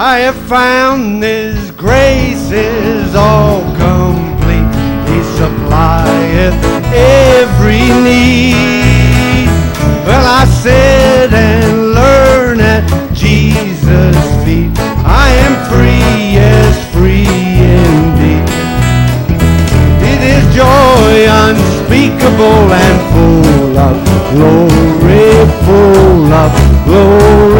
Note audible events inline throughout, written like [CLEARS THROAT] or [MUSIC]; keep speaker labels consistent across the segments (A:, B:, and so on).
A: I have found His grace is all complete. He supplieth every need. Well, I sit and learn at Jesus' feet. I am free, yes, free indeed. It is joy unspeakable and full of glory, full of glory,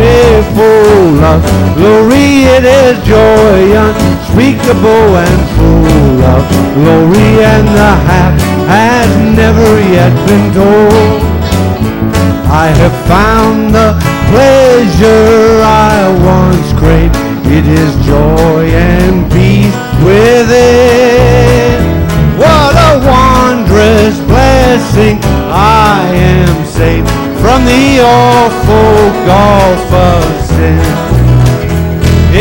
A: full of glory. It is joy unspeakable and full of glory, and the half has never yet been told. I have found the pleasure I once craved. It is joy and peace within. What a wondrous blessing I am saved from the awful gulf of sin.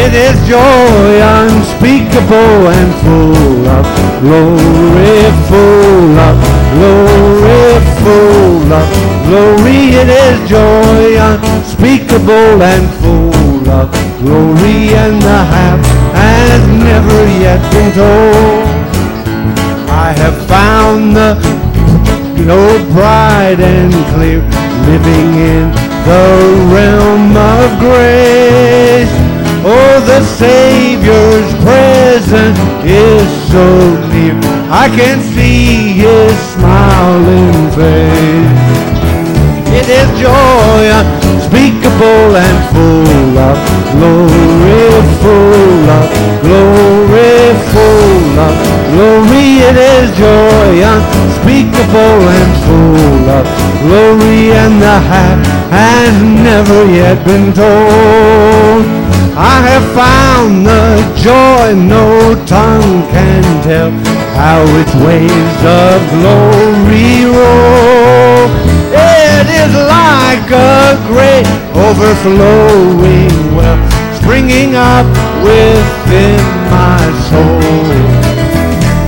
A: It is joy unspeakable and full of glory, full of glory, full of glory. It is joy unspeakable and full of glory, and the half has never yet been told. I have found the no bright and clear, living in the realm of grace. Oh, the Savior's presence is so near. I can see His smiling face. It is joy unspeakable and full of glory, full of glory, full of glory. It is joy unspeakable and full of glory, and the half has never yet been told. I have found the joy no tongue can tell, how its waves of glory roll. It is like a great overflowing well, springing up within my soul.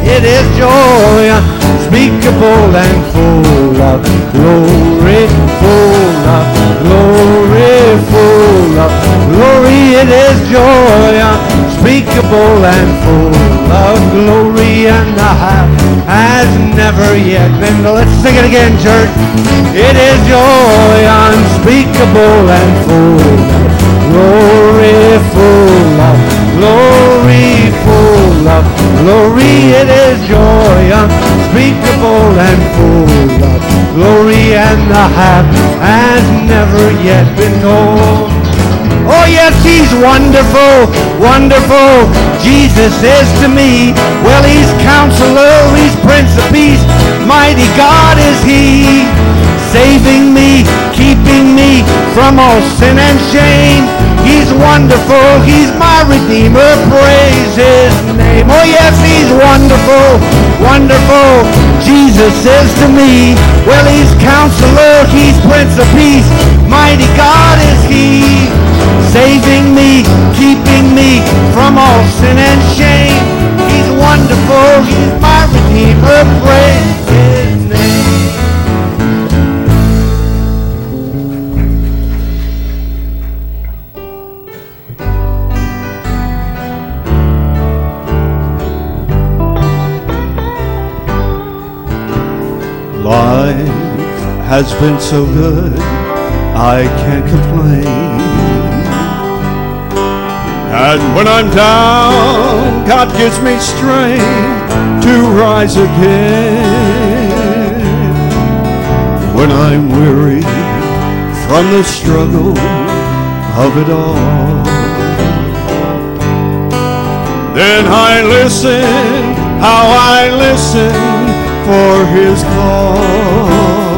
A: It is joy unspeakable and full of glory, full of glory, full of glory. It is joy unspeakable and full of glory, and the half has never yet been. Let's sing it again, church. It is joy unspeakable and full of glory, full of glory, full of glory. It is joy unspeakable and full of glory, and the half has never yet been told. Oh yes, he's wonderful, wonderful. Jesus is to me. Well, he's counselor, he's prince of peace. Mighty God is he, saving me, keeping me from all sin and shame. He's wonderful, he's my redeemer. Praise his name. Oh yes, he's wonderful, wonderful. Jesus says to me. Well, he's counselor, he's prince of peace. Mighty God is he saving me, keeping me from all sin and shame. He's wonderful, he's my redeemer, praise has been so good, I can't complain. And when I'm down, God gives me strength to rise again. When I'm weary from the struggle of it all, then I listen, how I listen for his call.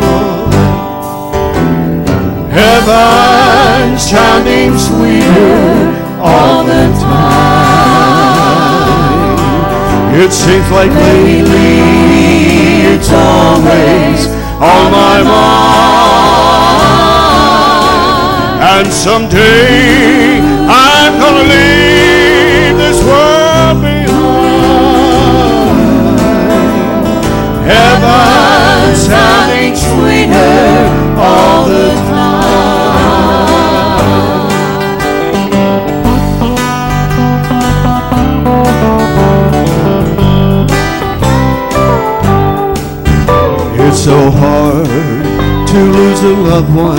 A: Heaven sounding sweeter all the time. It seems like lately it's always on my mind. And someday I'm gonna leave this world behind. Heaven sounding sweeter
B: lose a loved one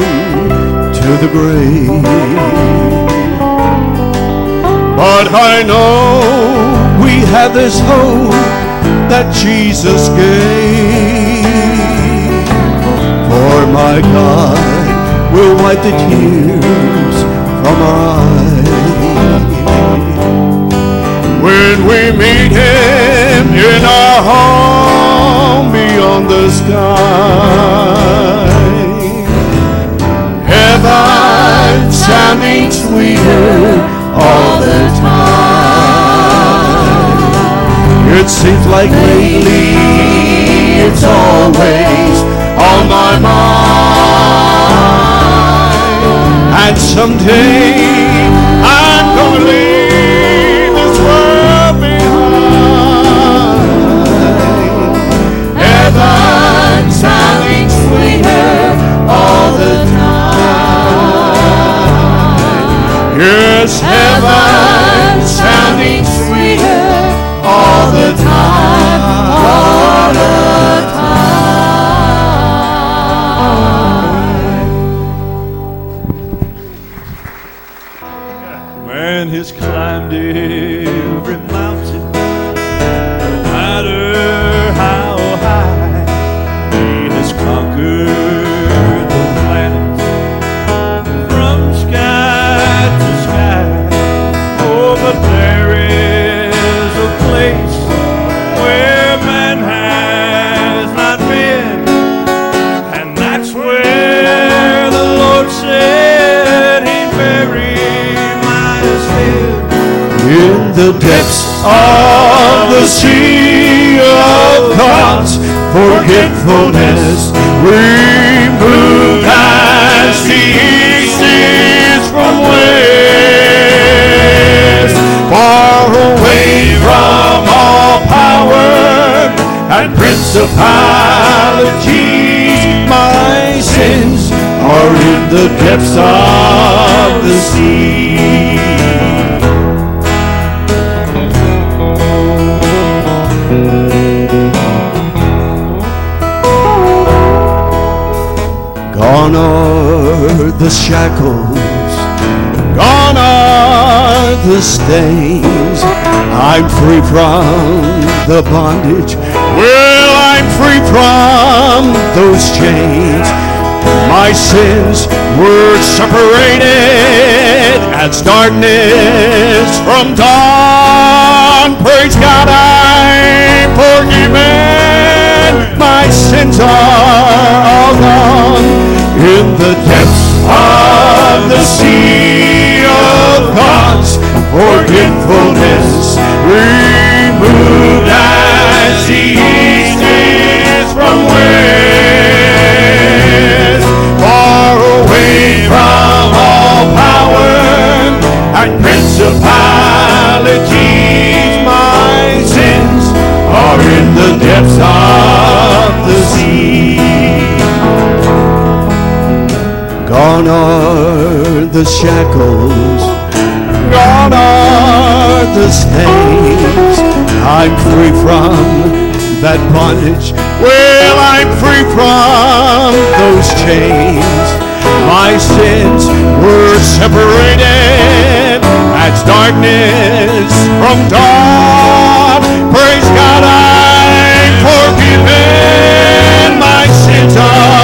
B: to the grave. But I know we have this hope that Jesus gave. For my God will wipe the tears from our eyes. When we meet Him in our home beyond the sky. Heaven sounding sweeter all the time. It seems like lately it's always on my mind. And someday Yes, heaven sounding sweeter all the time, the depths of the sea of God's forgetfulness, removed as the east is from west, far away from all power and principalities, my sins are in the depths of the sea. Gone are the shackles, gone are the stains. I'm free from the bondage. Well, I'm free from those chains. My sins were separated as darkness from dawn. Praise God, I'm forgiven. My sins are all gone in the depths of the sea of God's forgetfulness. Removed as the east is from west, far away from all power and principalities. My sins are in the depths of the sea. Gone are the shackles, gone are the stains. I'm free from that bondage. Well, I'm free from those chains. My sins were separated as darkness from dawn. Praise God, I'm forgiven. My sins are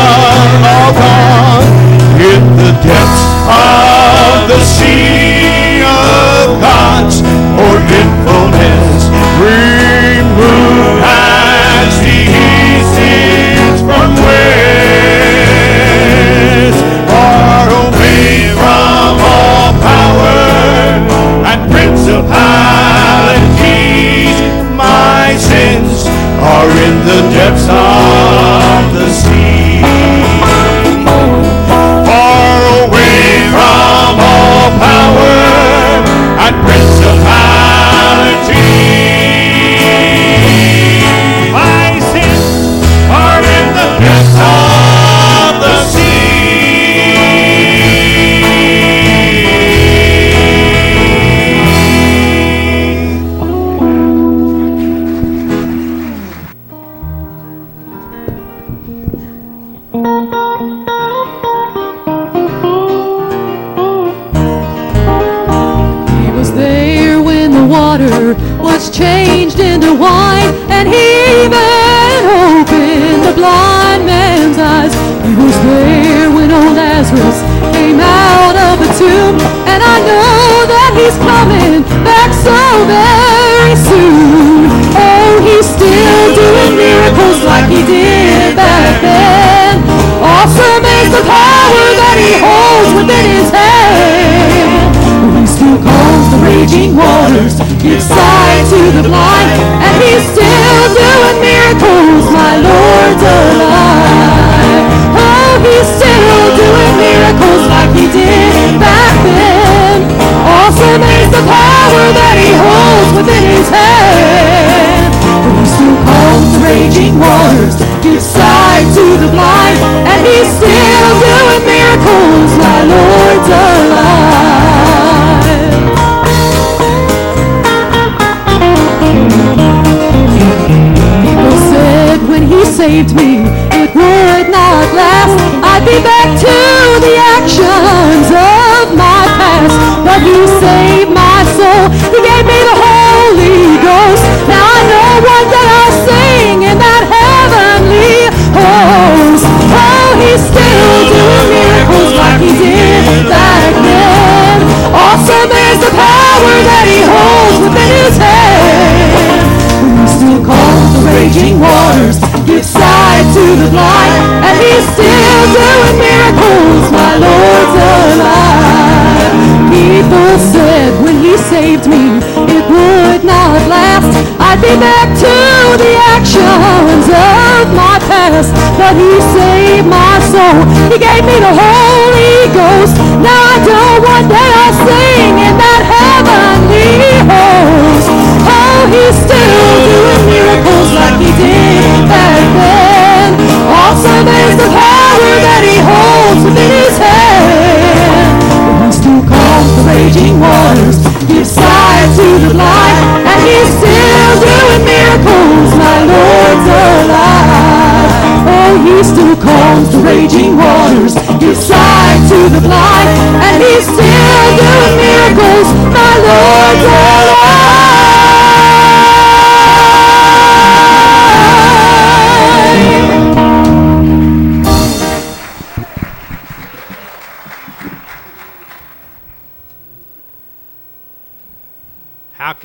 B: depths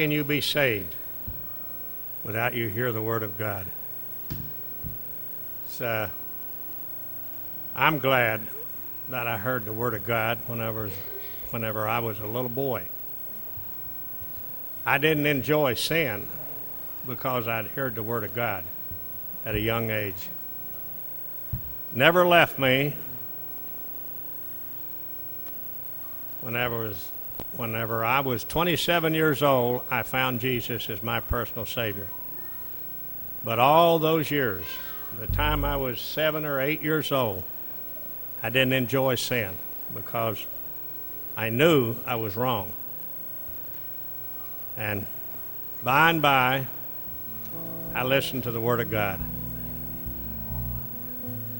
C: can you be saved without you hear the Word of God? So, I'm glad that I heard the Word of God whenever, whenever I was a little boy. I didn't enjoy sin because I'd heard the Word of God at a young age. Never left me whenever I was whenever I was 27 years old, I found Jesus as my personal Savior. But all those years, the time I was seven or eight years old, I didn't enjoy sin because I knew I was wrong. And by and by, I listened to the Word of God.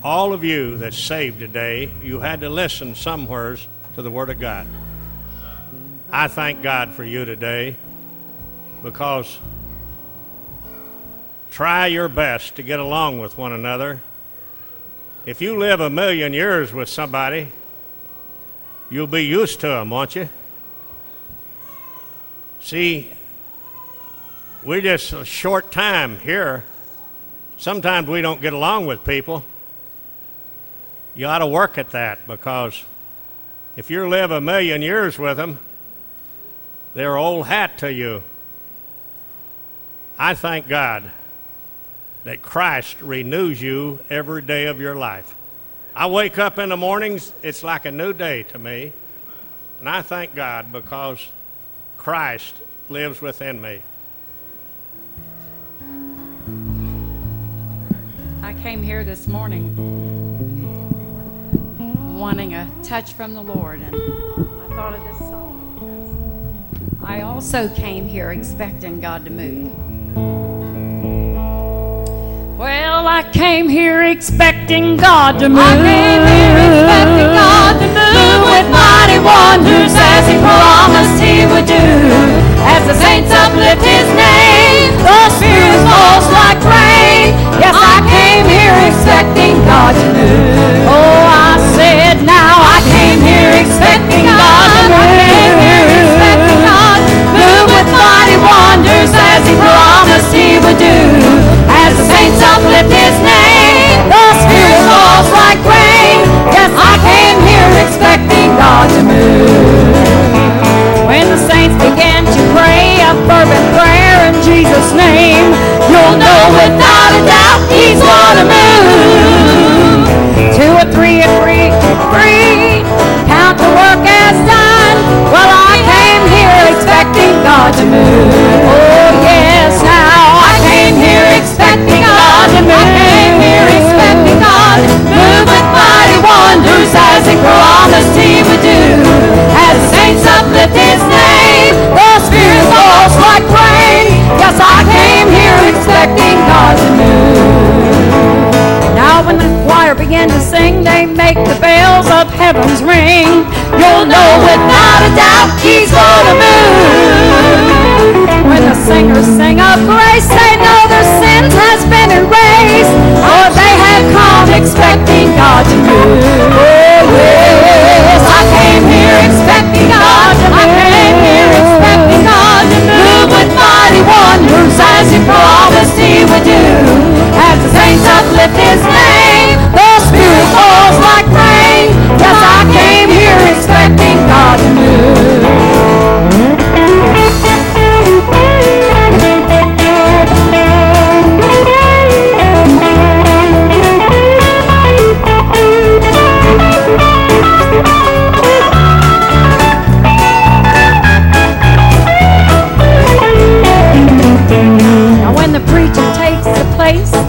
C: All of you that's saved today, you had to listen somewheres to the Word of God. I thank God for you today because try your best to get along with one another. If you live a million years with somebody, you'll be used to them, won't you? See, we're just a short time here. Sometimes we don't get along with people. You ought to work at that because if you live a million years with them, they're old hat to you. I thank God that Christ renews you every day of your life. I wake up in the mornings, it's like a new day to me. And I thank God because Christ lives within me.
D: I came here this morning wanting a touch from the Lord, and I thought of this song. I also came here expecting God to move. Well, I came here expecting God to move. I came here expecting God to move with mighty wonders as He promised He would do. As the saints uplift His name,
E: the Spirit falls like rain. Yes, I came here expecting God to move. Oh, I said now I came here expecting God to move. would do as the saints uplift his name. The Spirit falls like rain. Yes, I came here expecting God to move. When the saints began to pray a fervent prayer in Jesus' name, you'll know without a doubt He's gonna move. Two or three and three, three, count the work as done. Well, I came here expecting God to move expecting God to move. I came here expecting God to move with mighty wonders as He promised He would do. As the saints uplift His name, the Spirit falls like rain. Yes, I came here expecting God to move. Now when the choir began to sing, they make the bells of heavens ring. You'll know without a doubt He's gonna move. When the singers sing of grace, they know sins has been erased. Or they have come expecting God to move. Oh, yes, I came here expecting God
F: to move. I came here expecting God to move with mighty wonders as He promised He would do. As the saints uplift His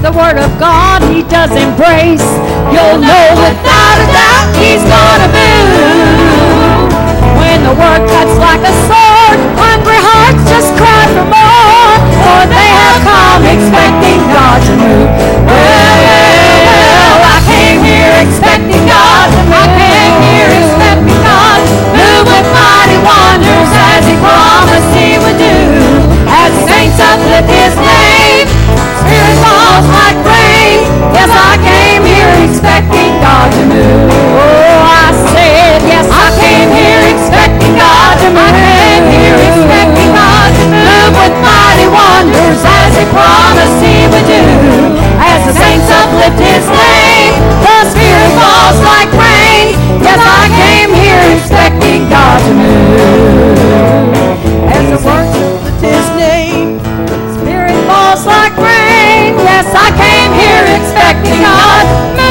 F: the word of God he does embrace. You'll know without a doubt he's gonna move. When the word cuts like a sword, hungry hearts just cry for more. For they have come expecting God to move. Well, well, I came here expecting God. I came here expecting God to move with mighty wonders as he promised he would do. As the saints uplift his expecting God to move. Oh, I said, yes, I came here expecting God
G: to move.
H: I came here expecting God to move with mighty wonders as he promised he would do. As the saints uplift his name, the spirit falls like rain. Yes, I came here expecting God to move. As the words uplift his name, Spirit falls like rain. Yes, I came here expecting God.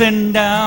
I: Send down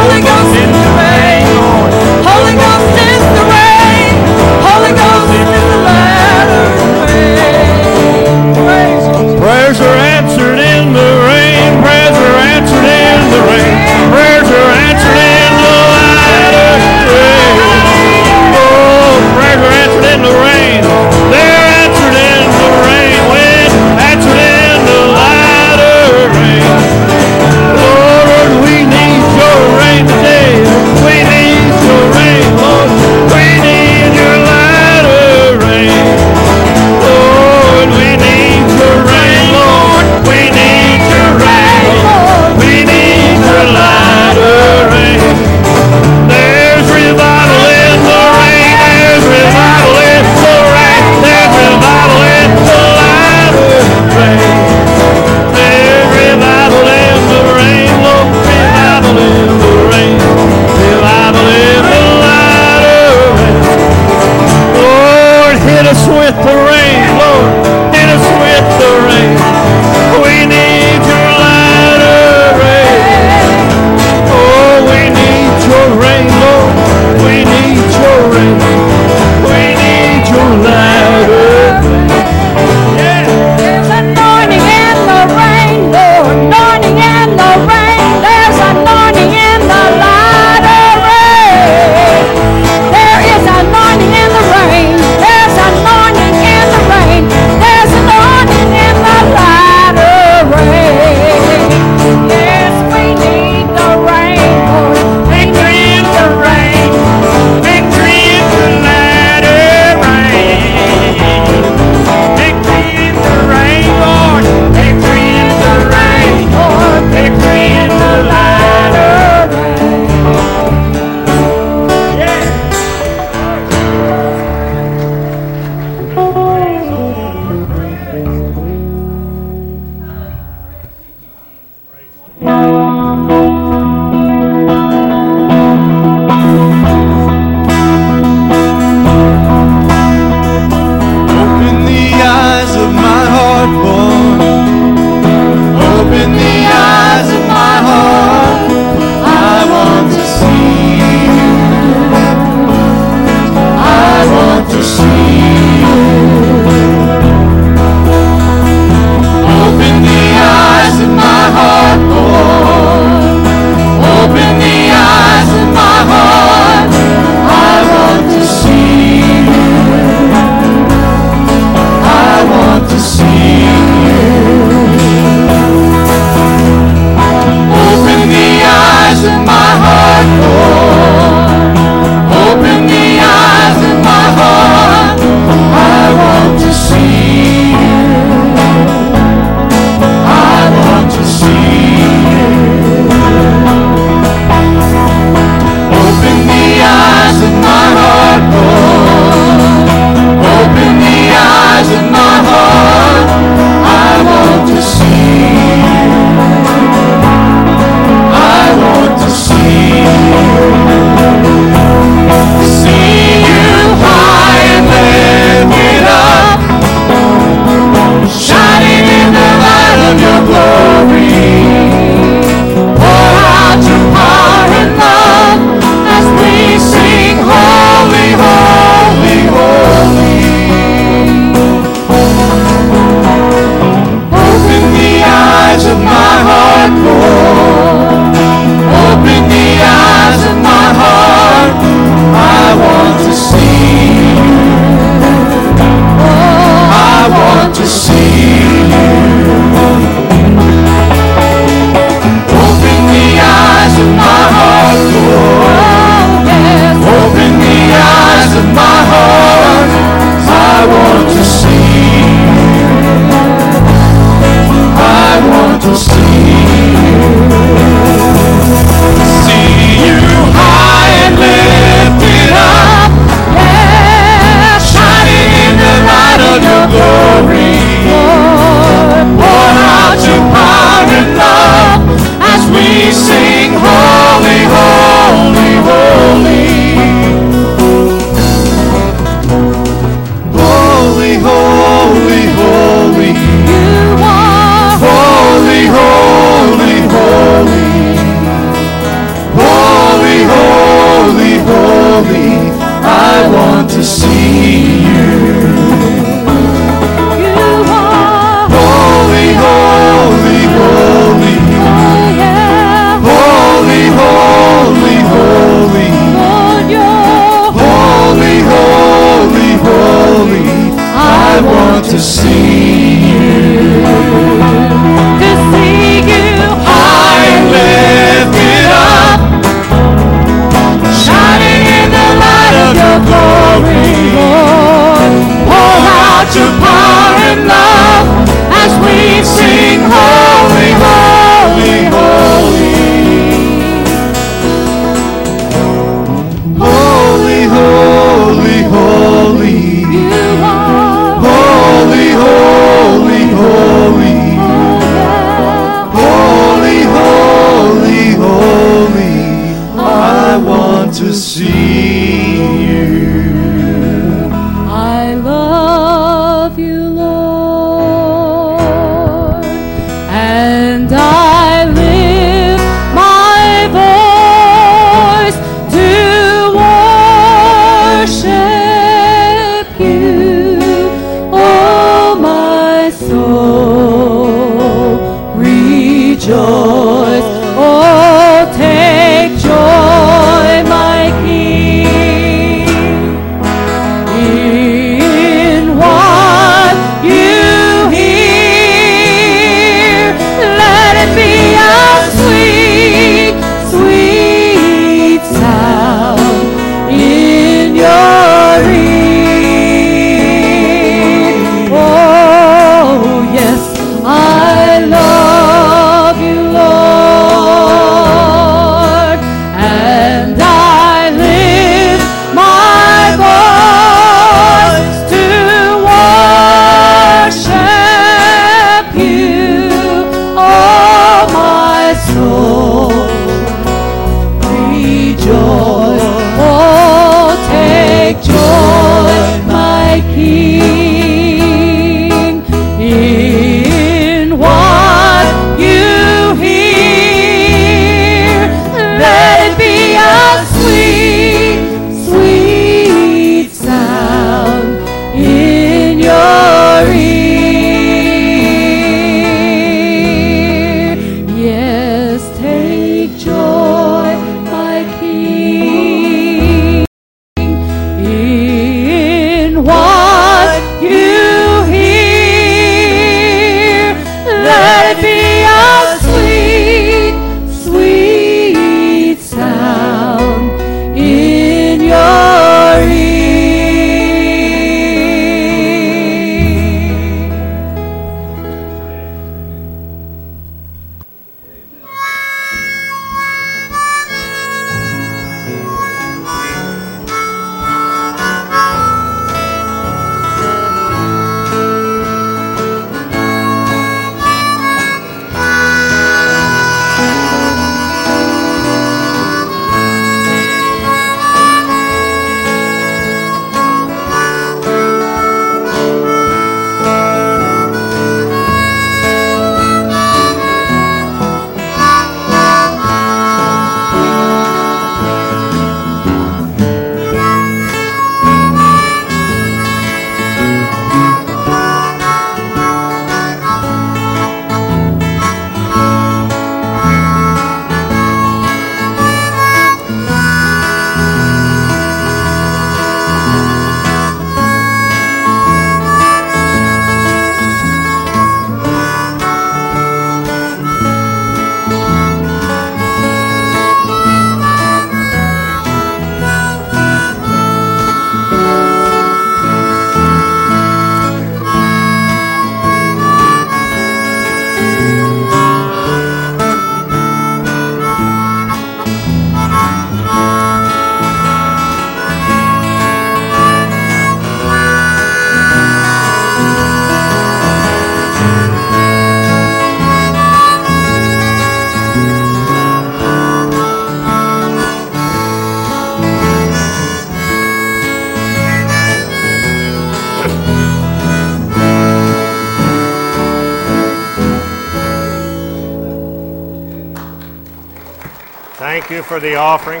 I: for the offering.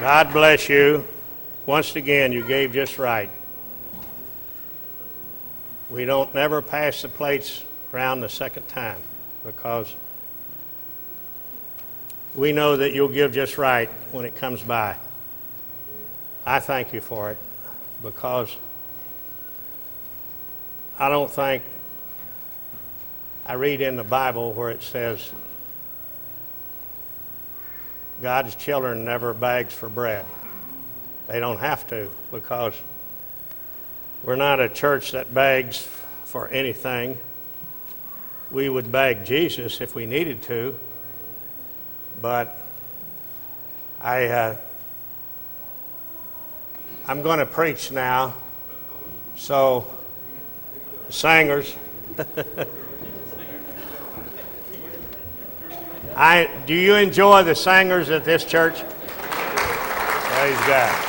I: God bless you. Once again, you gave just right. We don't never pass the plates around the second time because we know that you'll give just right when it comes by. I thank you for it because I don't think I read in the Bible where it says God's children never begs for bread. They don't have to because we're not a church that begs for anything. We would beg Jesus if we needed to, but I, uh, I'm going to preach now. So, singers. [LAUGHS] I, do you enjoy the singers at this church?
C: Praise God.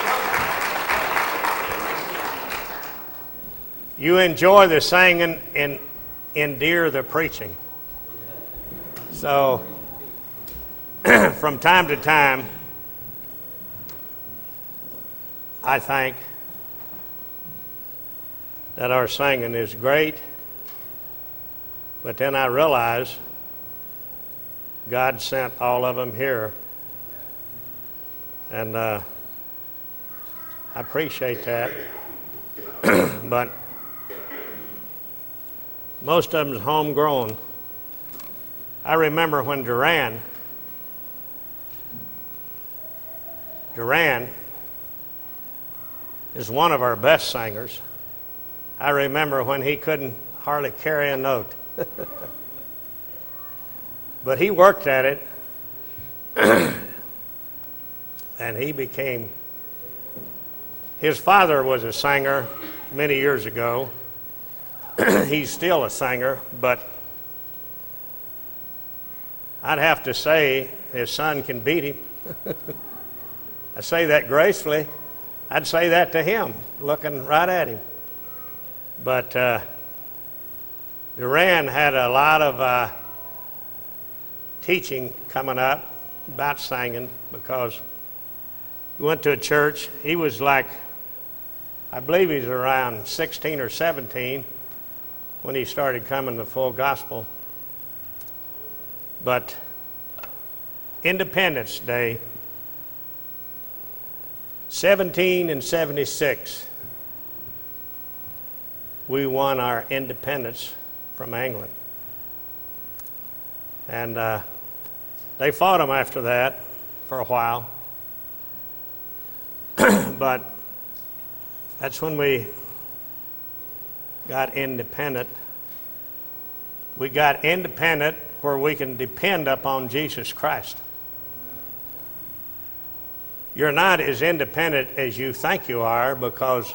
C: You enjoy the singing and endear the preaching. So, [CLEARS THROAT] from time to time, I think that our singing is great, but then I realize God sent all of them here. And uh, I appreciate that. [CLEARS THROAT] but most of them is homegrown. I remember when Duran, Duran is one of our best singers. I remember when he couldn't hardly carry a note. [LAUGHS] but he worked at it. [CLEARS THROAT] And he became his father was a singer many years ago. [CLEARS THROAT] He's still a singer but i'd have to say his son can beat him. [LAUGHS] I say that gracefully. I'd say that to him looking right at him. But uh, duran had a lot of uh, teaching coming up about singing because we went to a church. He was like, I believe he was around 16 or 17 when he started coming to full gospel. But Independence Day, 17 and 76, we won our independence from England. And uh, they fought them after that for a while. [CLEARS THROAT] but that's when we got independent. We got independent where we can depend upon Jesus Christ. You're not as independent as you think you are because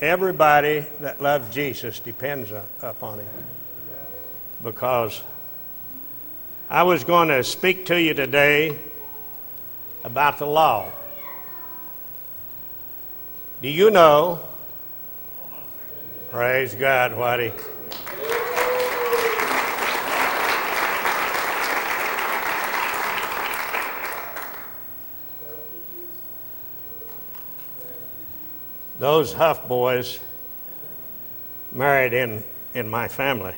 C: everybody that loves Jesus depends upon him. Because I was going to speak to you today about the law. Do you know? Praise God, Whitey. Those Huff boys married in, in my family.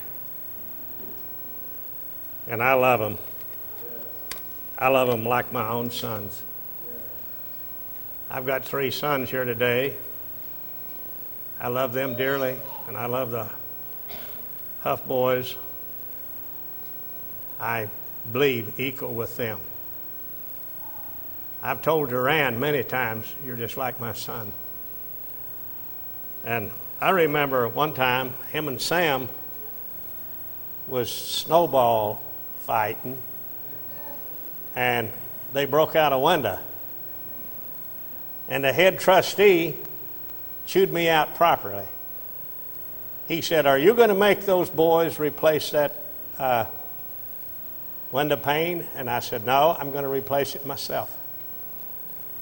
C: And I love them. I love them like my own sons. I've got three sons here today. I love them dearly, and I love the Huff boys. I believe equal with them. I've told Duran many times, you're just like my son. And I remember one time him and Sam was snowball fighting, and they broke out a window and the head trustee chewed me out properly. He said, Are you going to make those boys replace that uh, window pane? And I said, No, I'm going to replace it myself.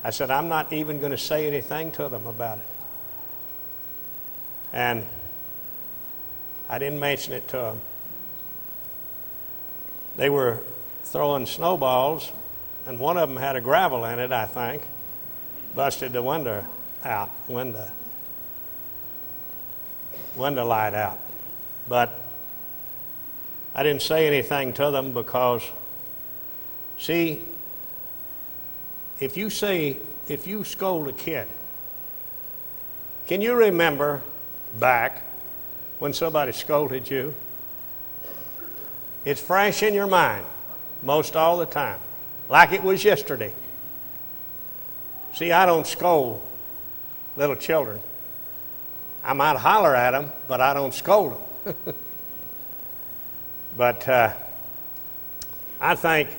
C: I said, I'm not even going to say anything to them about it. And I didn't mention it to them. They were throwing snowballs, and one of them had a gravel in it, I think busted the window out, window, window light out. But I didn't say anything to them because, see, if you say, if you scold a kid, can you remember back when somebody scolded you? It's fresh in your mind most all the time, like it was yesterday. See, I don't scold little children. I might holler at them, but I don't scold them. [LAUGHS] but uh, I think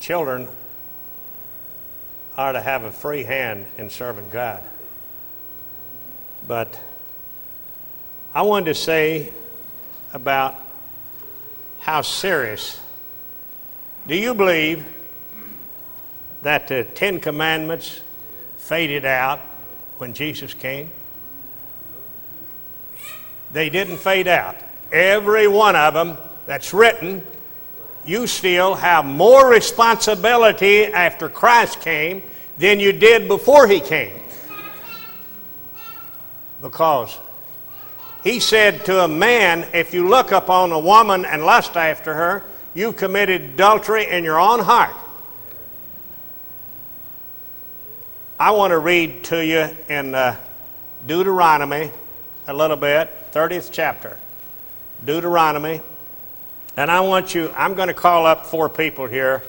C: children are to have a free hand in serving God. But I wanted to say about how serious. Do you believe that the Ten Commandments faded out when Jesus came? They didn't fade out. Every one of them that's written, you still have more responsibility after Christ came than you did before he came. Because he said to a man, if you look upon a woman and lust after her, you've committed adultery in your own heart. I want to read to you in uh, Deuteronomy a little bit, 30th chapter. Deuteronomy. And I want you, I'm going to call up four people here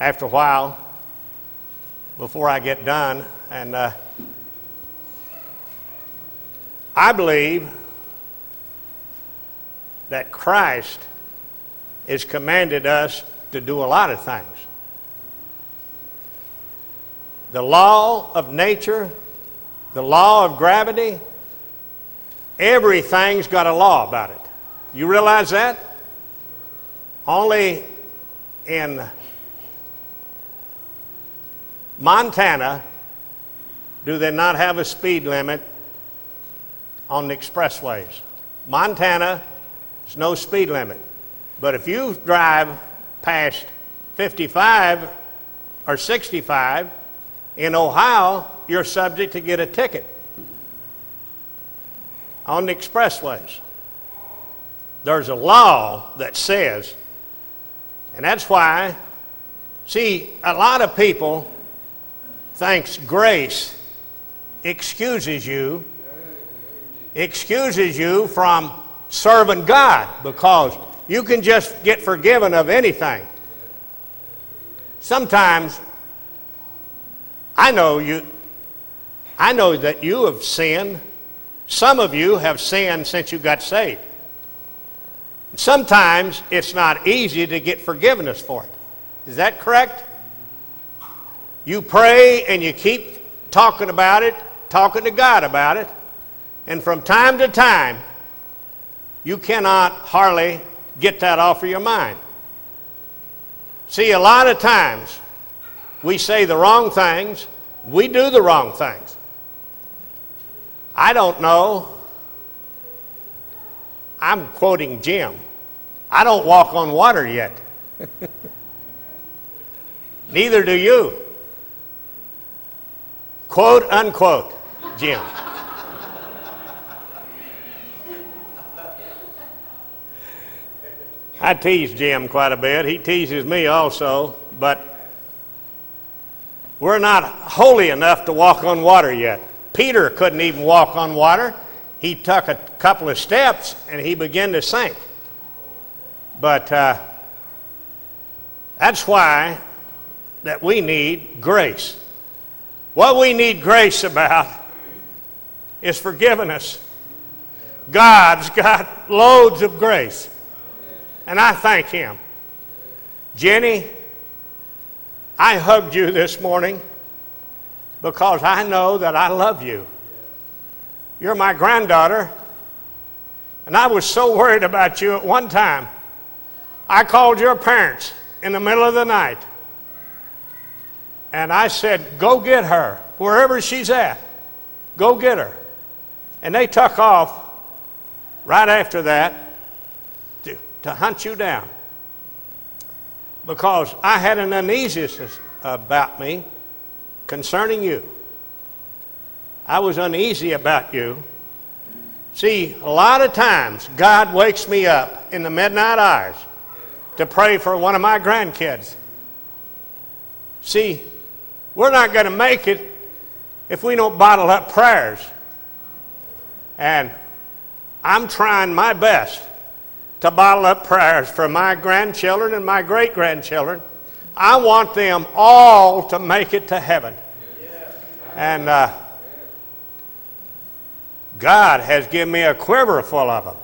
C: after a while before I get done. And uh, I believe that Christ has commanded us to do a lot of things. The law of nature, the law of gravity, everything's got a law about it. You realize that? Only in Montana do they not have a speed limit on the expressways. Montana, there's no speed limit. But if you drive past 55 or 65 in Ohio, you're subject to get a ticket on the expressways. There's a law that says, and that's why, see, a lot of people thinks grace excuses you, excuses you from serving God because you can just get forgiven of anything. Sometimes I know you I know that you have sinned. Some of you have sinned since you got saved. Sometimes it's not easy to get forgiveness for it. Is that correct? You pray and you keep talking about it, talking to God about it, and from time to time, you cannot hardly get that off of your mind. See, a lot of times we say the wrong things, we do the wrong things. I don't know. I'm quoting Jim. I don't walk on water yet. [LAUGHS] Neither do you. Quote unquote, Jim. I tease Jim quite a bit. He teases me also, but we're not holy enough to walk on water yet. Peter couldn't even walk on water. He took a couple of steps and he began to sink. But uh, that's why that we need grace. What we need grace about is forgiveness. God's got loads of grace. And I thank Him. Jenny, I hugged you this morning because I know that I love you. You're my granddaughter. And I was so worried about you at one time. I called your parents in the middle of the night. And I said, Go get her, wherever she's at. Go get her. And they took off right after that to hunt you down because I had an uneasiness about me concerning you. I was uneasy about you. See, a lot of times God wakes me up in the midnight hours to pray for one of my grandkids. See, we're not going to make it if we don't bottle up prayers. And I'm trying my best to bottle up prayers for my grandchildren and my great grandchildren. I want them all to make it to heaven. And uh, God has given me a quiver full of them.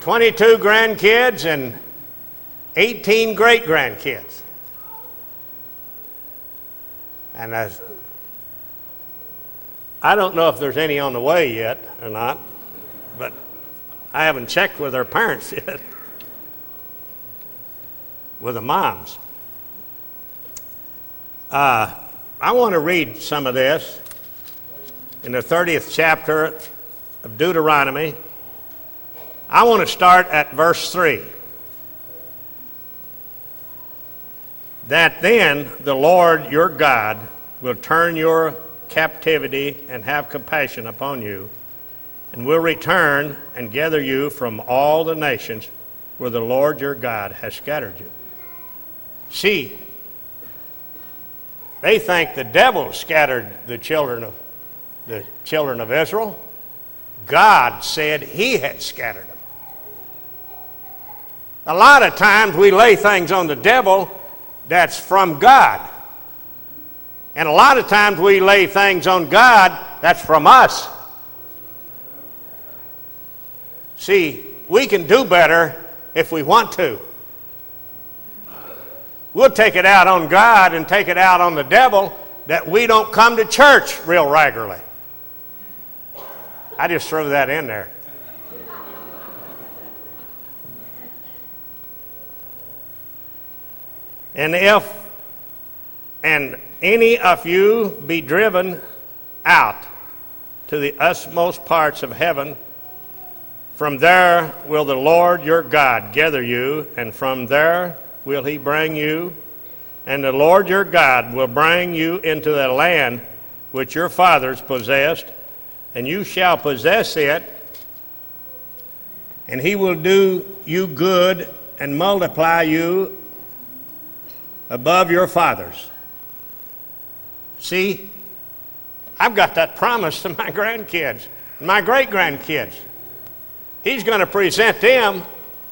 C: 22 grandkids and 18 great grandkids. And I don't know if there's any on the way yet or not, I haven't checked with their parents [LAUGHS] yet, with the moms. Uh, I want to read some of this in the 30th chapter of Deuteronomy. I want to start at verse 3. That then the Lord your God will turn your captivity and have compassion upon you, and will return and gather you from all the nations where the Lord your God has scattered you. See, they think the devil scattered the children of the children of Israel. God said he had scattered them. A lot of times we lay things on the devil that's from God. And a lot of times we lay things on God that's from us. See, we can do better if we want to. We'll take it out on God and take it out on the devil that we don't come to church real regularly. I just threw that in there. And if and any of you be driven out to the utmost parts of heaven, from there will the Lord your God gather you, and from there will he bring you, and the Lord your God will bring you into the land which your fathers possessed, and you shall possess it, and he will do you good and multiply you above your fathers. See, I've got that promise to my [LAUGHS] grandkids, and my great grandkids. He's going to present them,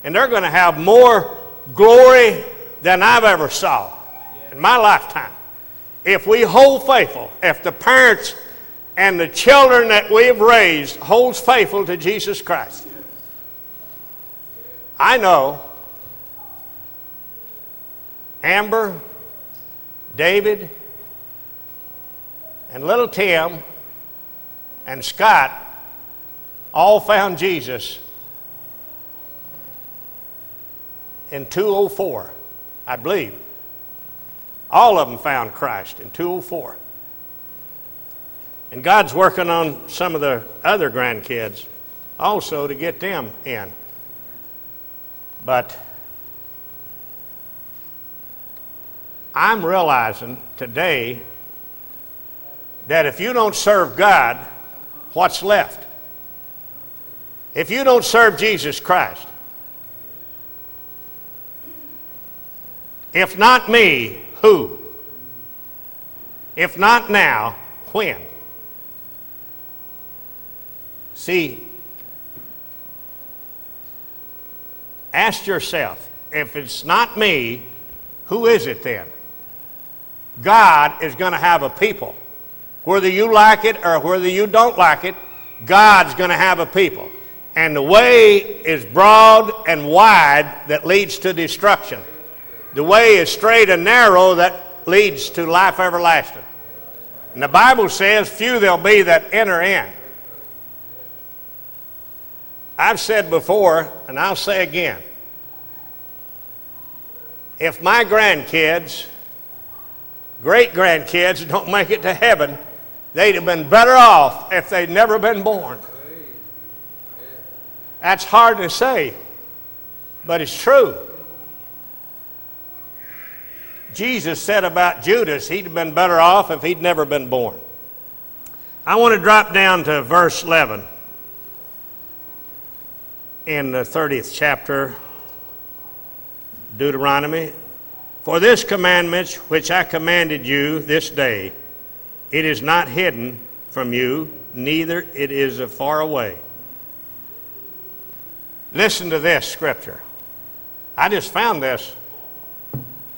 C: and they're going to have more glory than I've ever saw in my lifetime. If we hold faithful, if the parents and the children that we've raised holds faithful to Jesus Christ. I know Amber, David, and little Tim and Scott all found Jesus in 204, I believe. All of them found Christ in 204. And God's working on some of the other grandkids also to get them in. But I'm realizing today that if you don't serve God, what's left? If you don't serve Jesus Christ, if not me, who? If not now, when? See, ask yourself if it's not me, who is it then? God is going to have a people. Whether you like it or whether you don't like it, God's going to have a people. And the way is broad and wide that leads to destruction. The way is straight and narrow that leads to life everlasting. And the Bible says, Few there'll be that enter in. I've said before, and I'll say again if my grandkids, great grandkids, don't make it to heaven, They'd have been better off if they'd never been born. That's hard to say, but it's true. Jesus said about Judas, he'd have been better off if he'd never been born. I want to drop down to verse 11 in the 30th chapter, Deuteronomy. For this commandment which I commanded you this day, it is not hidden from you, neither it is far away. Listen to this scripture. I just found this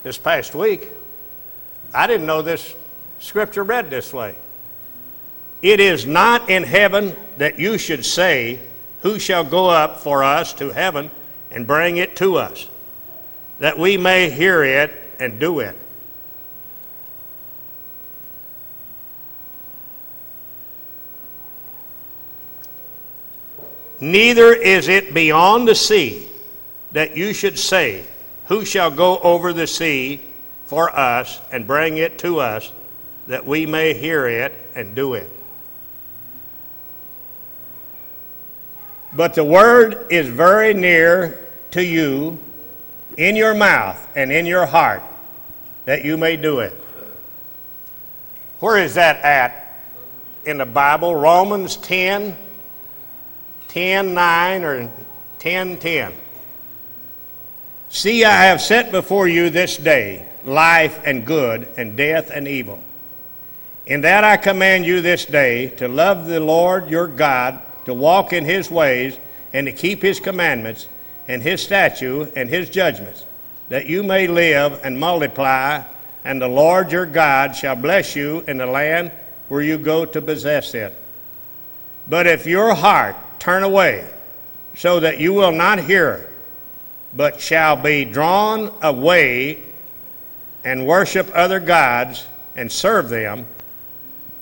C: this past week. I didn't know this scripture read this way. It is not in heaven that you should say, Who shall go up for us to heaven and bring it to us, that we may hear it and do it? Neither is it beyond the sea that you should say, Who shall go over the sea for us and bring it to us that we may hear it and do it. But the word is very near to you in your mouth and in your heart that you may do it. Where is that at in the Bible? Romans 10, 10, 9, or 10, 10. See, I have set before you this day life and good, and death and evil. In that I command you this day to love the Lord your God, to walk in his ways, and to keep his commandments, and his statute, and his judgments, that you may live and multiply, and the Lord your God shall bless you in the land where you go to possess it. But if your heart turn away, so that you will not hear, but shall be drawn away and worship other gods and serve them,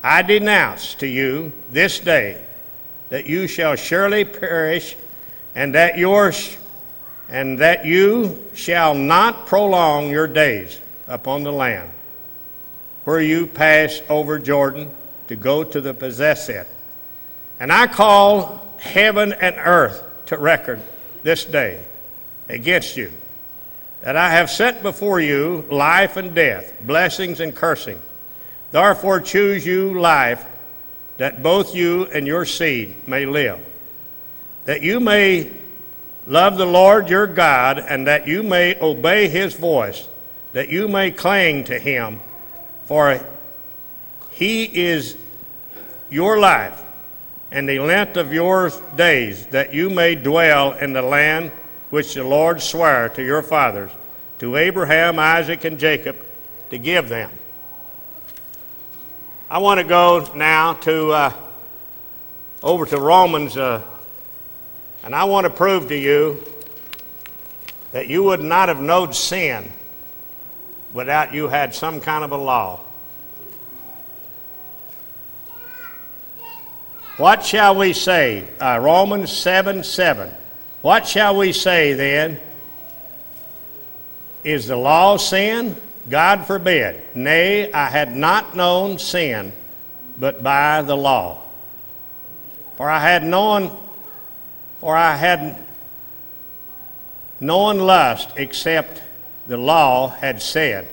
C: I denounce to you this day that you shall surely perish, and that yours and that you shall not prolong your days upon the land where you pass over Jordan to go to the possess it. And I call heaven and earth to record this day against you that I have set before you life and death, blessings and cursing. Therefore, choose you life, that both you and your seed may live, that you may love the Lord your God, and that you may obey his voice, that you may cling to him, for he is your life and the length of your days, that you may dwell in the land which the Lord sware to your fathers, to Abraham, Isaac, and Jacob, to give them. I want to go now to uh, over to Romans, uh, and I want to prove to you that you would not have known sin without you had some kind of a law. What shall we say? Uh, Romans 7 7. What shall we say then? Is the law sin? God forbid. Nay, I had not known sin but by the law. For I had known, for I had known lust except the law had said,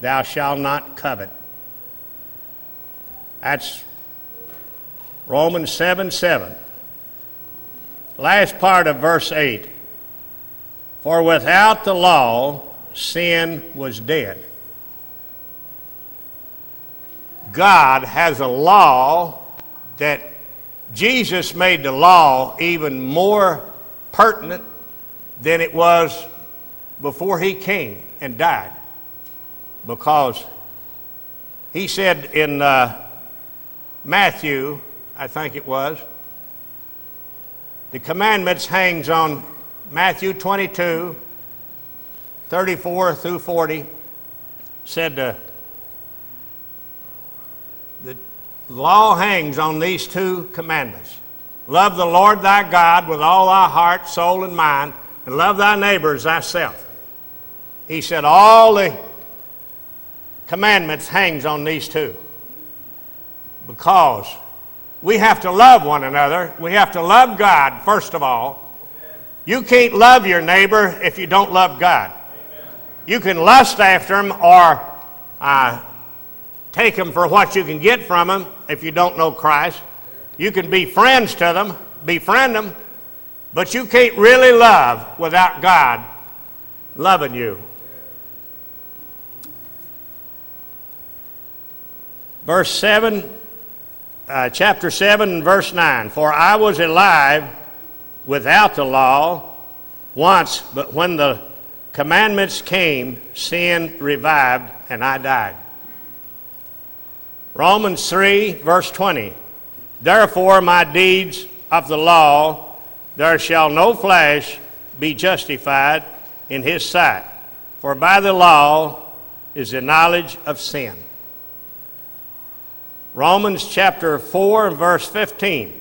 C: Thou shalt not covet. That's Romans 7 7. Last part of verse 8 For without the law, sin was dead. God has a law that Jesus made the law even more pertinent than it was before he came and died. Because he said in uh, Matthew, I think it was, the commandments hangs on Matthew 22, 34 through 40. Said uh, the law hangs on these two commandments. Love the Lord thy God with all thy heart, soul, and mind, and love thy neighbor as thyself. He said all the commandments hangs on these two because we have to love one another. We have to love God, first of all. You can't love your neighbor if you don't love God. You can lust after him or uh, take him for what you can get from him if you don't know Christ. You can be friends to them, befriend them, but you can't really love without God loving you. Verse 7 uh, chapter 7 verse 9. For I was alive without the law once, but when the commandments came, sin revived and I died. Romans 3 verse 20. Therefore, my deeds of the law, there shall no flesh be justified in his sight. For by the law is the knowledge of sin. Romans chapter 4 and verse 15.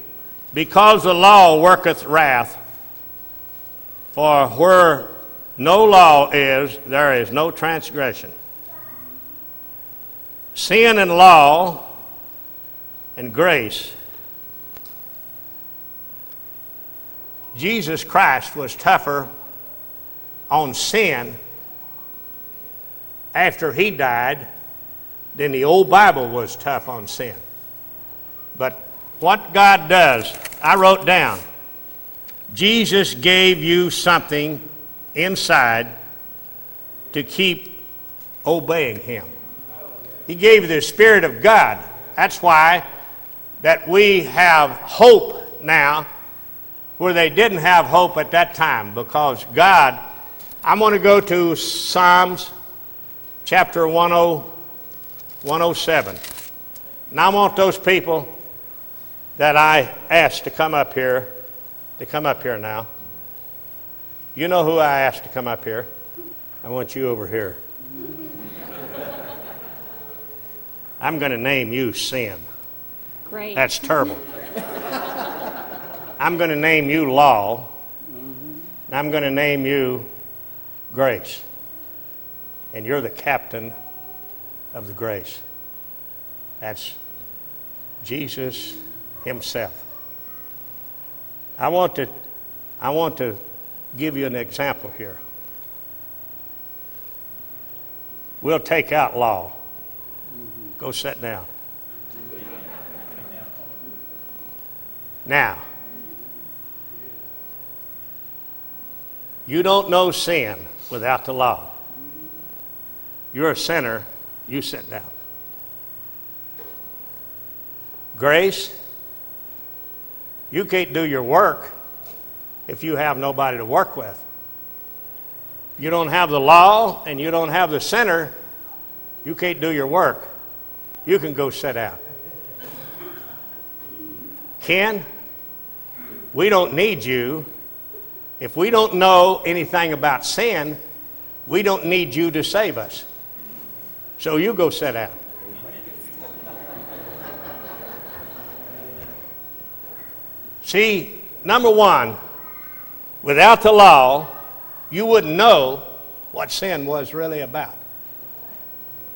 C: Because the law worketh wrath, for where no law is, there is no transgression. sin and law and grace. Jesus Christ was tougher on sin after he died than the old Bible was tough on sin. But what God does, I wrote down Jesus gave you something inside to keep obeying Him. He gave you the Spirit of God. That's why that we have hope now where they didn't have hope at that time because God, I'm going to go to Psalms chapter 10, 107. And I want those people that I asked to come up here to come up here now. You know who I asked to come up here? I want you over here. [LAUGHS] I'm going to name you sin.
D: Great.
C: That's terrible. I'm going to name you law. Mm-hmm. And I'm going to name you grace. And you're the captain of the grace. That's Jesus himself. I want to, I want to give you an example here. We'll take out law. Go sit down. Now, you don't know sin without the law. You're a sinner, you sit down. Grace, you can't do your work if you have nobody to work with. You don't have the law and you don't have the sinner, you can't do your work. You can go sit down. Ken, we don't need you. If we don't know anything about sin, we don't need you to save us. So you go sit down. See, number one, without the law, you wouldn't know what sin was really about.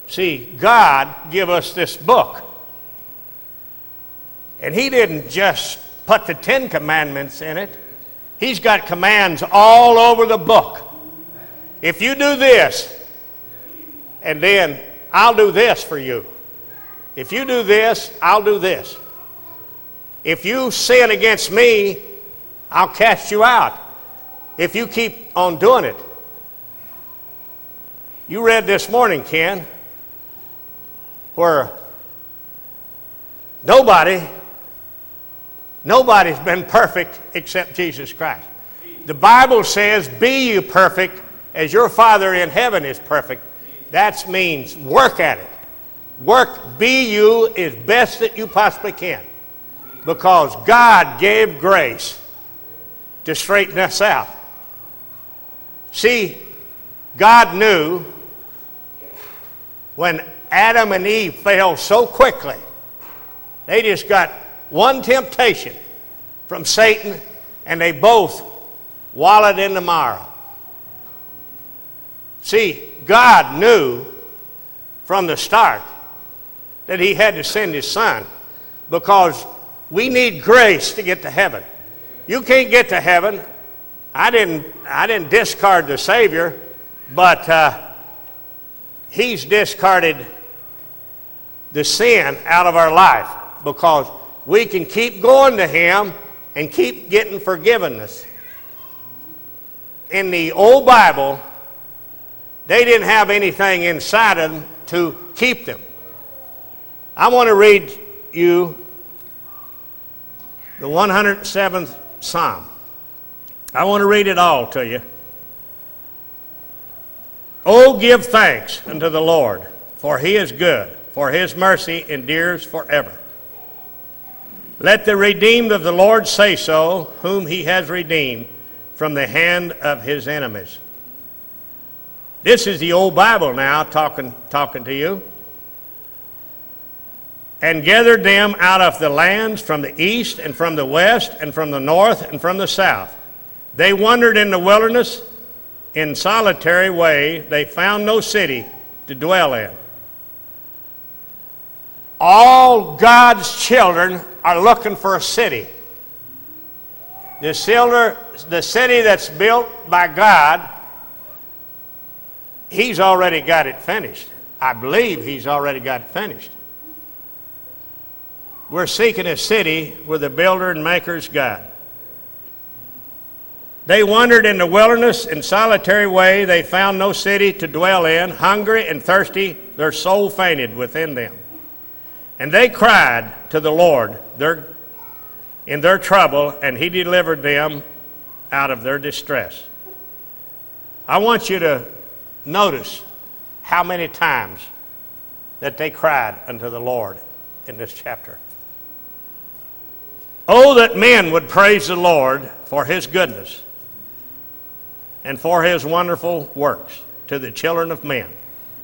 C: See, God give us this book. And he didn't just put the 10 commandments in it. He's got commands all over the book. If you do this, and then I'll do this for you. If you do this, I'll do this. If you sin against me, I'll cast you out. If you keep on doing it. You read this morning, Ken, where nobody, nobody's been perfect except Jesus Christ. The Bible says, Be you perfect as your Father in heaven is perfect. That means work at it. Work, be you as best that you possibly can. Because God gave grace to straighten us out. See, God knew when Adam and Eve fell so quickly, they just got one temptation from Satan and they both wallowed in the mire. See, God knew from the start that He had to send His Son because we need grace to get to heaven. You can't get to heaven. I didn't, I didn't discard the Savior, but uh, He's discarded the sin out of our life because we can keep going to Him and keep getting forgiveness. In the old Bible, they didn't have anything inside of them to keep them. I want to read you the 107th Psalm. I want to read it all to you. Oh, give thanks unto the Lord, for he is good, for his mercy endures forever. Let the redeemed of the Lord say so, whom he has redeemed from the hand of his enemies. This is the old Bible now talking, talking to you. And gathered them out of the lands from the east and from the west and from the north and from the south. They wandered in the wilderness in solitary way. They found no city to dwell in. All God's children are looking for a city. The, the city that's built by God, He's already got it finished. I believe He's already got it finished. We're seeking a city where the builder and maker is God. They wandered in the wilderness in solitary way. They found no city to dwell in. Hungry and thirsty, their soul fainted within them. And they cried to the Lord their, in their trouble, and He delivered them out of their distress. I want you to notice how many times that they cried unto the Lord in this chapter. Oh, that men would praise the Lord for His goodness and for His wonderful works to the children of men.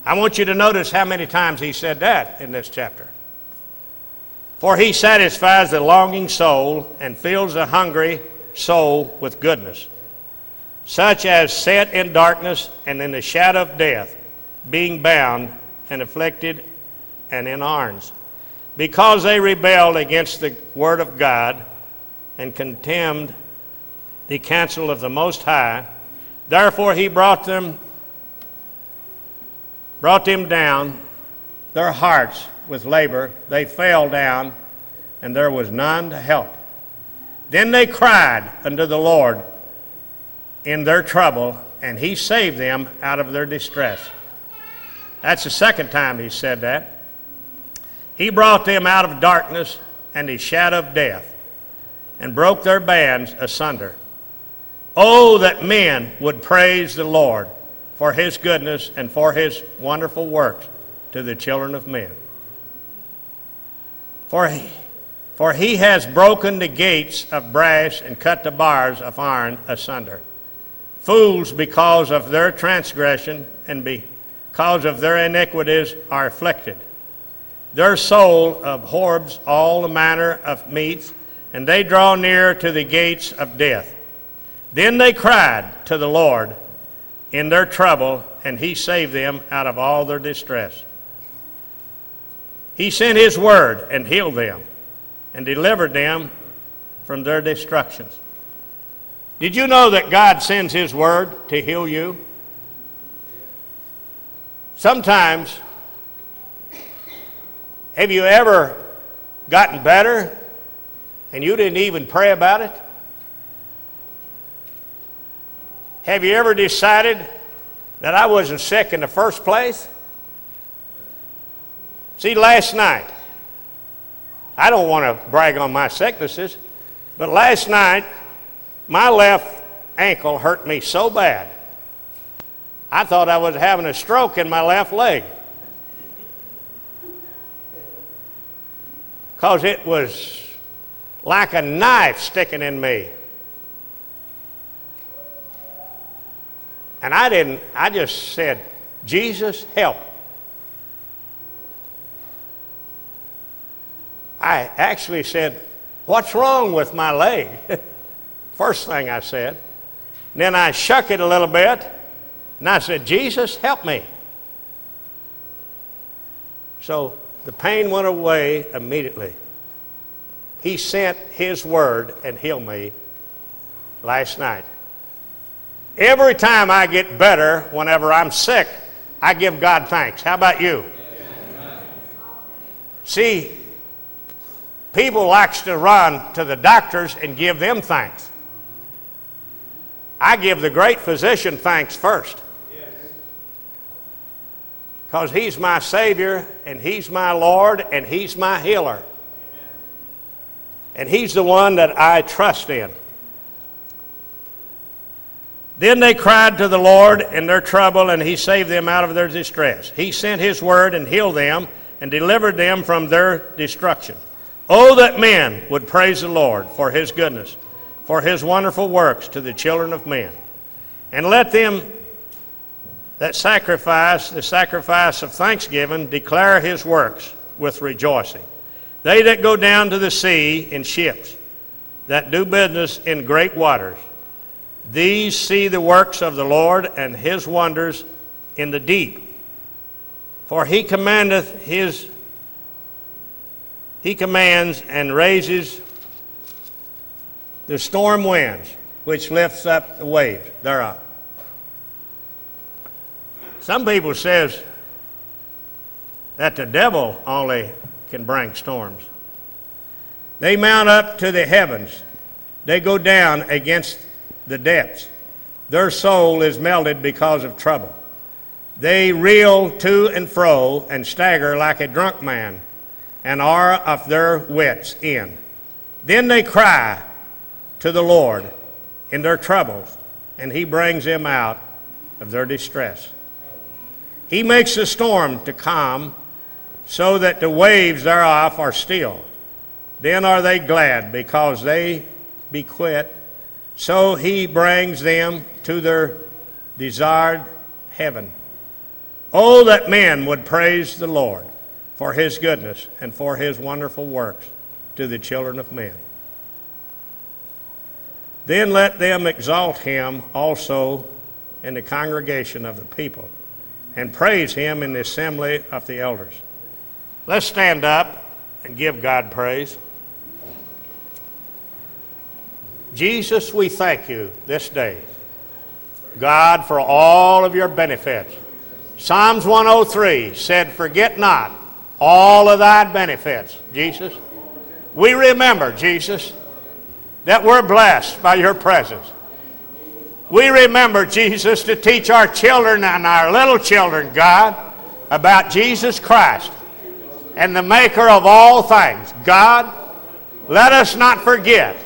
C: I want you to notice how many times He said that in this chapter. For he satisfies the longing soul and fills the hungry soul with goodness, such as set in darkness and in the shadow of death, being bound and afflicted and in irons, because they rebelled against the word of God and contemned the counsel of the Most High. Therefore he brought them brought them down their hearts with labor, they fell down, and there was none to help. Then they cried unto the Lord in their trouble, and he saved them out of their distress. That's the second time he said that. He brought them out of darkness and the shadow of death, and broke their bands asunder. Oh, that men would praise the Lord for his goodness and for his wonderful works to the children of men. For he, for he has broken the gates of brass and cut the bars of iron asunder. Fools, because of their transgression and because of their iniquities, are afflicted. Their soul abhors all the manner of meats, and they draw near to the gates of death. Then they cried to the Lord in their trouble, and he saved them out of all their distress. He sent his word and healed them and delivered them from their destructions. Did you know that God sends his word to heal you? Sometimes, have you ever gotten better and you didn't even pray about it? Have you ever decided that I wasn't sick in the first place? See, last night, I don't want to brag on my sicknesses, but last night, my left ankle hurt me so bad. I thought I was having a stroke in my left leg. Because it was like a knife sticking in me. And I didn't, I just said, Jesus, help. I actually said, What's wrong with my leg? [LAUGHS] First thing I said. then I shook it a little bit and I said, Jesus, help me. So the pain went away immediately. He sent His word and healed me last night. Every time I get better, whenever I'm sick, I give God thanks. How about you? See, People likes to run to the doctors and give them thanks. I give the great physician thanks first. Because he's my Savior and he's my Lord and he's my healer. And he's the one that I trust in. Then they cried to the Lord in their trouble, and he saved them out of their distress. He sent his word and healed them and delivered them from their destruction. Oh, that men would praise the Lord for his goodness, for his wonderful works to the children of men. And let them that sacrifice, the sacrifice of thanksgiving, declare his works with rejoicing. They that go down to the sea in ships, that do business in great waters, these see the works of the Lord and his wonders in the deep. For he commandeth his he commands and raises the storm winds, which lifts up the waves thereof. Some people says that the devil only can bring storms. They mount up to the heavens. They go down against the depths. Their soul is melted because of trouble. They reel to and fro and stagger like a drunk man and are of their wits' end. Then they cry to the Lord in their troubles, and he brings them out of their distress. He makes the storm to calm so that the waves thereof are still. Then are they glad because they be quit. So he brings them to their desired heaven. Oh, that men would praise the Lord for his goodness and for his wonderful works to the children of men. Then let them exalt him also in the congregation of the people and praise him in the assembly of the elders. Let's stand up and give God praise. Jesus, we thank you this day, God, for all of your benefits. Psalms 103 said, Forget not all of thy benefits, Jesus. We remember, Jesus, that we're blessed by your presence. We remember, Jesus, to teach our children and our little children, God, about Jesus Christ and the maker of all things. God, let us not forget.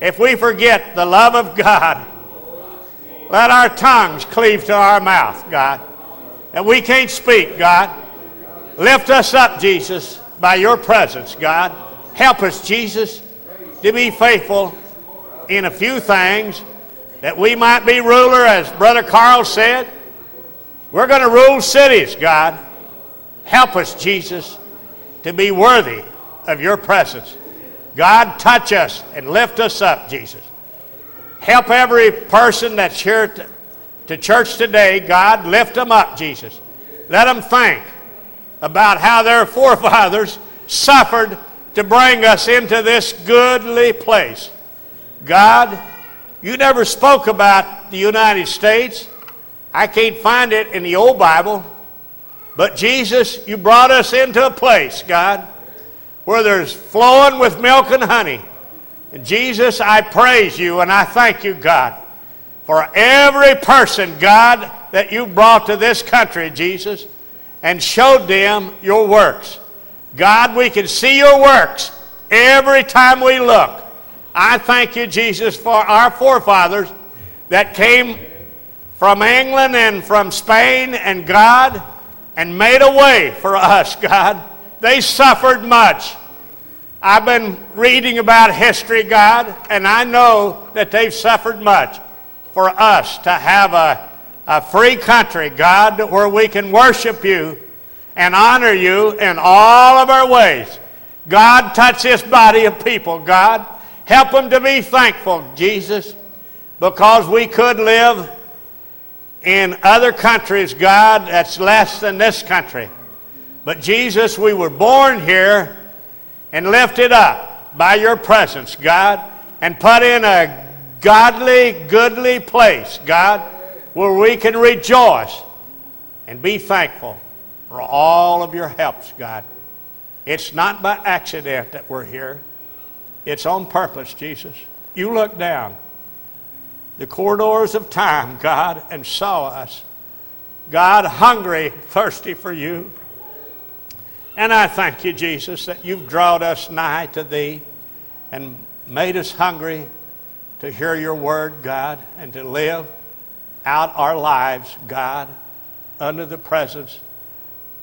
C: If we forget the love of God, let our tongues cleave to our mouth, God. And we can't speak, God. Lift us up, Jesus, by your presence, God. Help us, Jesus, to be faithful in a few things that we might be ruler, as Brother Carl said. We're going to rule cities, God. Help us, Jesus, to be worthy of your presence. God, touch us and lift us up, Jesus. Help every person that's here to, to church today, God, lift them up, Jesus. Let them think about how their [LAUGHS] forefathers suffered to bring us into this goodly place. God, you never spoke about the United States. I can't find it in the old Bible. But Jesus, you brought us into a place, God, where there's flowing with milk and honey. And Jesus, I praise you and I thank you, God, for every person, God, that you brought to this country, Jesus, and showed them your works. God, we can see your works every time we look. I thank you, Jesus, for our forefathers that came from England and from Spain and God and made a way for us, God. They suffered much. I've been reading about history, God, and I know that they've suffered much for us to have a, a free country, God, where we can worship you and honor you in all of our ways. God, touch this body of people, God. Help them to be thankful, Jesus, because we could live in other countries, God, that's less than this country. But Jesus, we were born here and lifted up by your presence, God, and put in a godly, goodly place, God, where we can rejoice and be thankful for all of your helps, God. It's not by accident that we're here. It's on purpose, Jesus. You look down the corridors of time, God, and saw us. God, hungry, thirsty for you. And I thank you, Jesus, that you've drawn us nigh to thee and made us hungry to hear your word, God, and to live out our lives, God, under the presence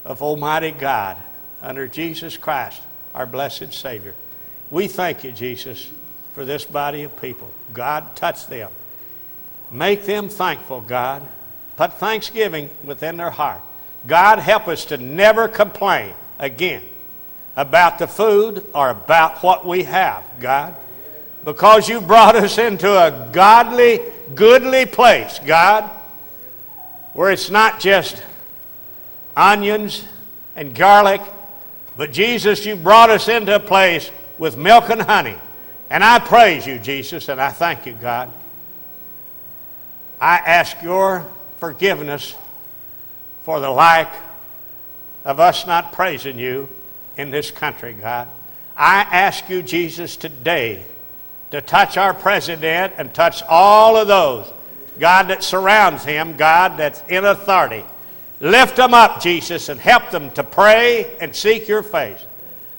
C: of Almighty God, under Jesus Christ, our blessed Savior. We thank you, Jesus, for this body of people. God, touch them. Make them thankful, God. Put thanksgiving within their heart. God, help us to never complain again about the food or about what we have, God, because you brought us into a godly, goodly place, God, where it's not just onions and garlic But Jesus, you brought us into a place with milk and honey. And I praise you, Jesus, and I thank you, God. I ask your forgiveness for the lack of us not praising you in this country, God. I ask you, Jesus, today to touch our president and touch all of those, God, that surrounds him, God, that's in authority. Lift them up, Jesus, and help them to pray and seek your face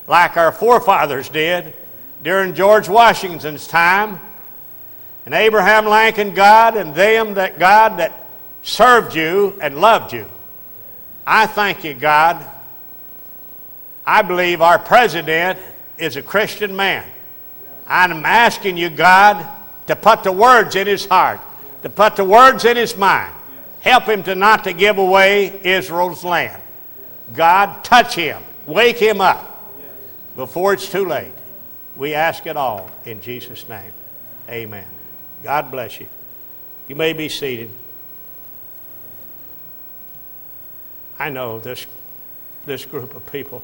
C: like our forefathers did during George Washington's time and Abraham Lincoln, God, and them that God that served you and loved you. I thank you, God. I believe our president is a Christian man. I'm asking you, God, to put the words in his heart, to put the words in his mind. Help him to not to give away Israel's land. God, touch him. Wake him up before it's too late. We ask it all in Jesus' name. Amen. God bless you. You may be seated. I know this, this group of people.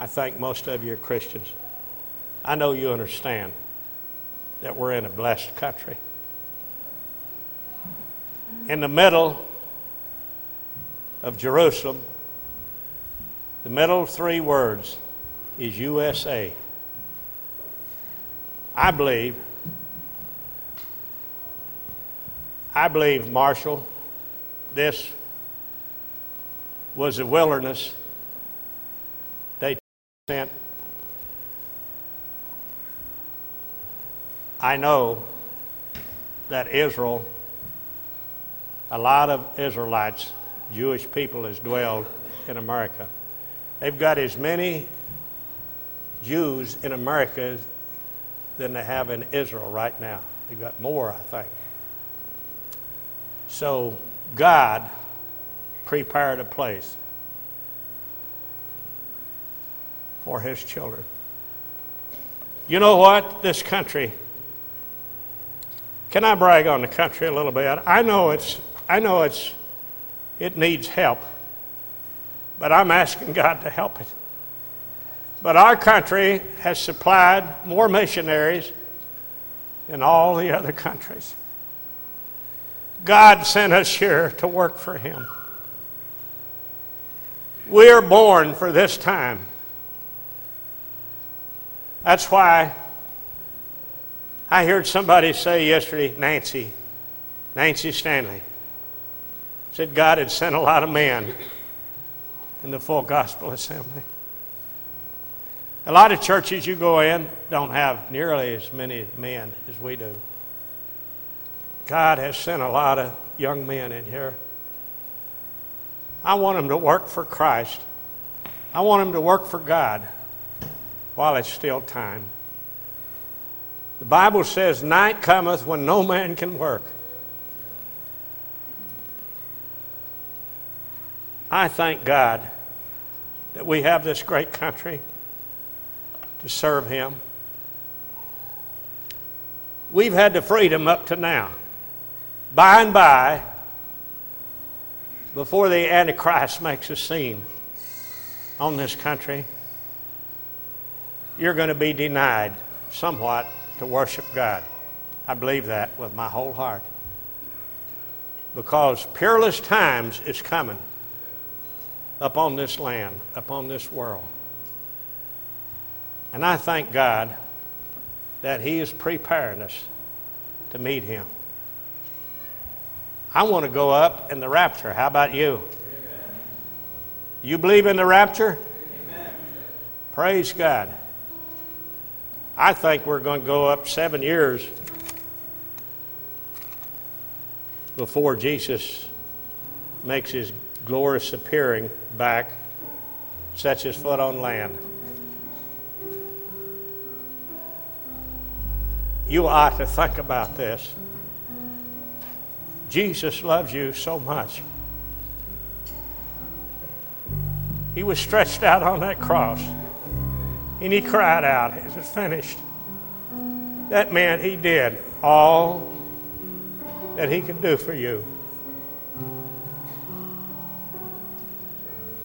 C: I think most of you are Christians. I know you understand that we're in a blessed country. In the middle of Jerusalem, the middle three words is USA. I believe, I believe, Marshall, this was a wilderness they sent. I know that Israel, a lot of Israelites, Jewish people, has dwelled in America. They've got as many Jews in America than they have in Israel right now. They've got more, I think. So God prepared a place for his children. You know what? This country. Can I brag on the country a little bit? I know it's I know it's it needs help. But I'm asking God to help it. But our country has supplied more missionaries than all the other countries. God sent us here to work for Him. We are born for this time. That's why I heard somebody say yesterday, Nancy, Nancy Stanley, said God had sent a lot of men in the full gospel assembly. A lot of churches you go in don't have nearly as many men as we do. God has sent a lot of young men in here. I want them to work for Christ. I want them to work for God while it's still time. The Bible says, Night cometh when no man can work. I thank God that we have this great country to serve Him. We've had the freedom up to now. By and by, before the Antichrist makes a scene on this country, you're going to be denied somewhat to worship God. I believe that with my whole heart. Because peerless times is coming upon this land, upon this world. And I thank God that He is preparing us to meet Him. I want to go up in the rapture. How about you? You believe in the rapture? Amen. Praise God. I think we're going to go up seven years before Jesus makes his glorious appearing back, sets his foot on land. You ought to think about this. Jesus loves you so much. He was stretched out on that cross and he cried out, Is it finished? That meant he did all that he could do for you.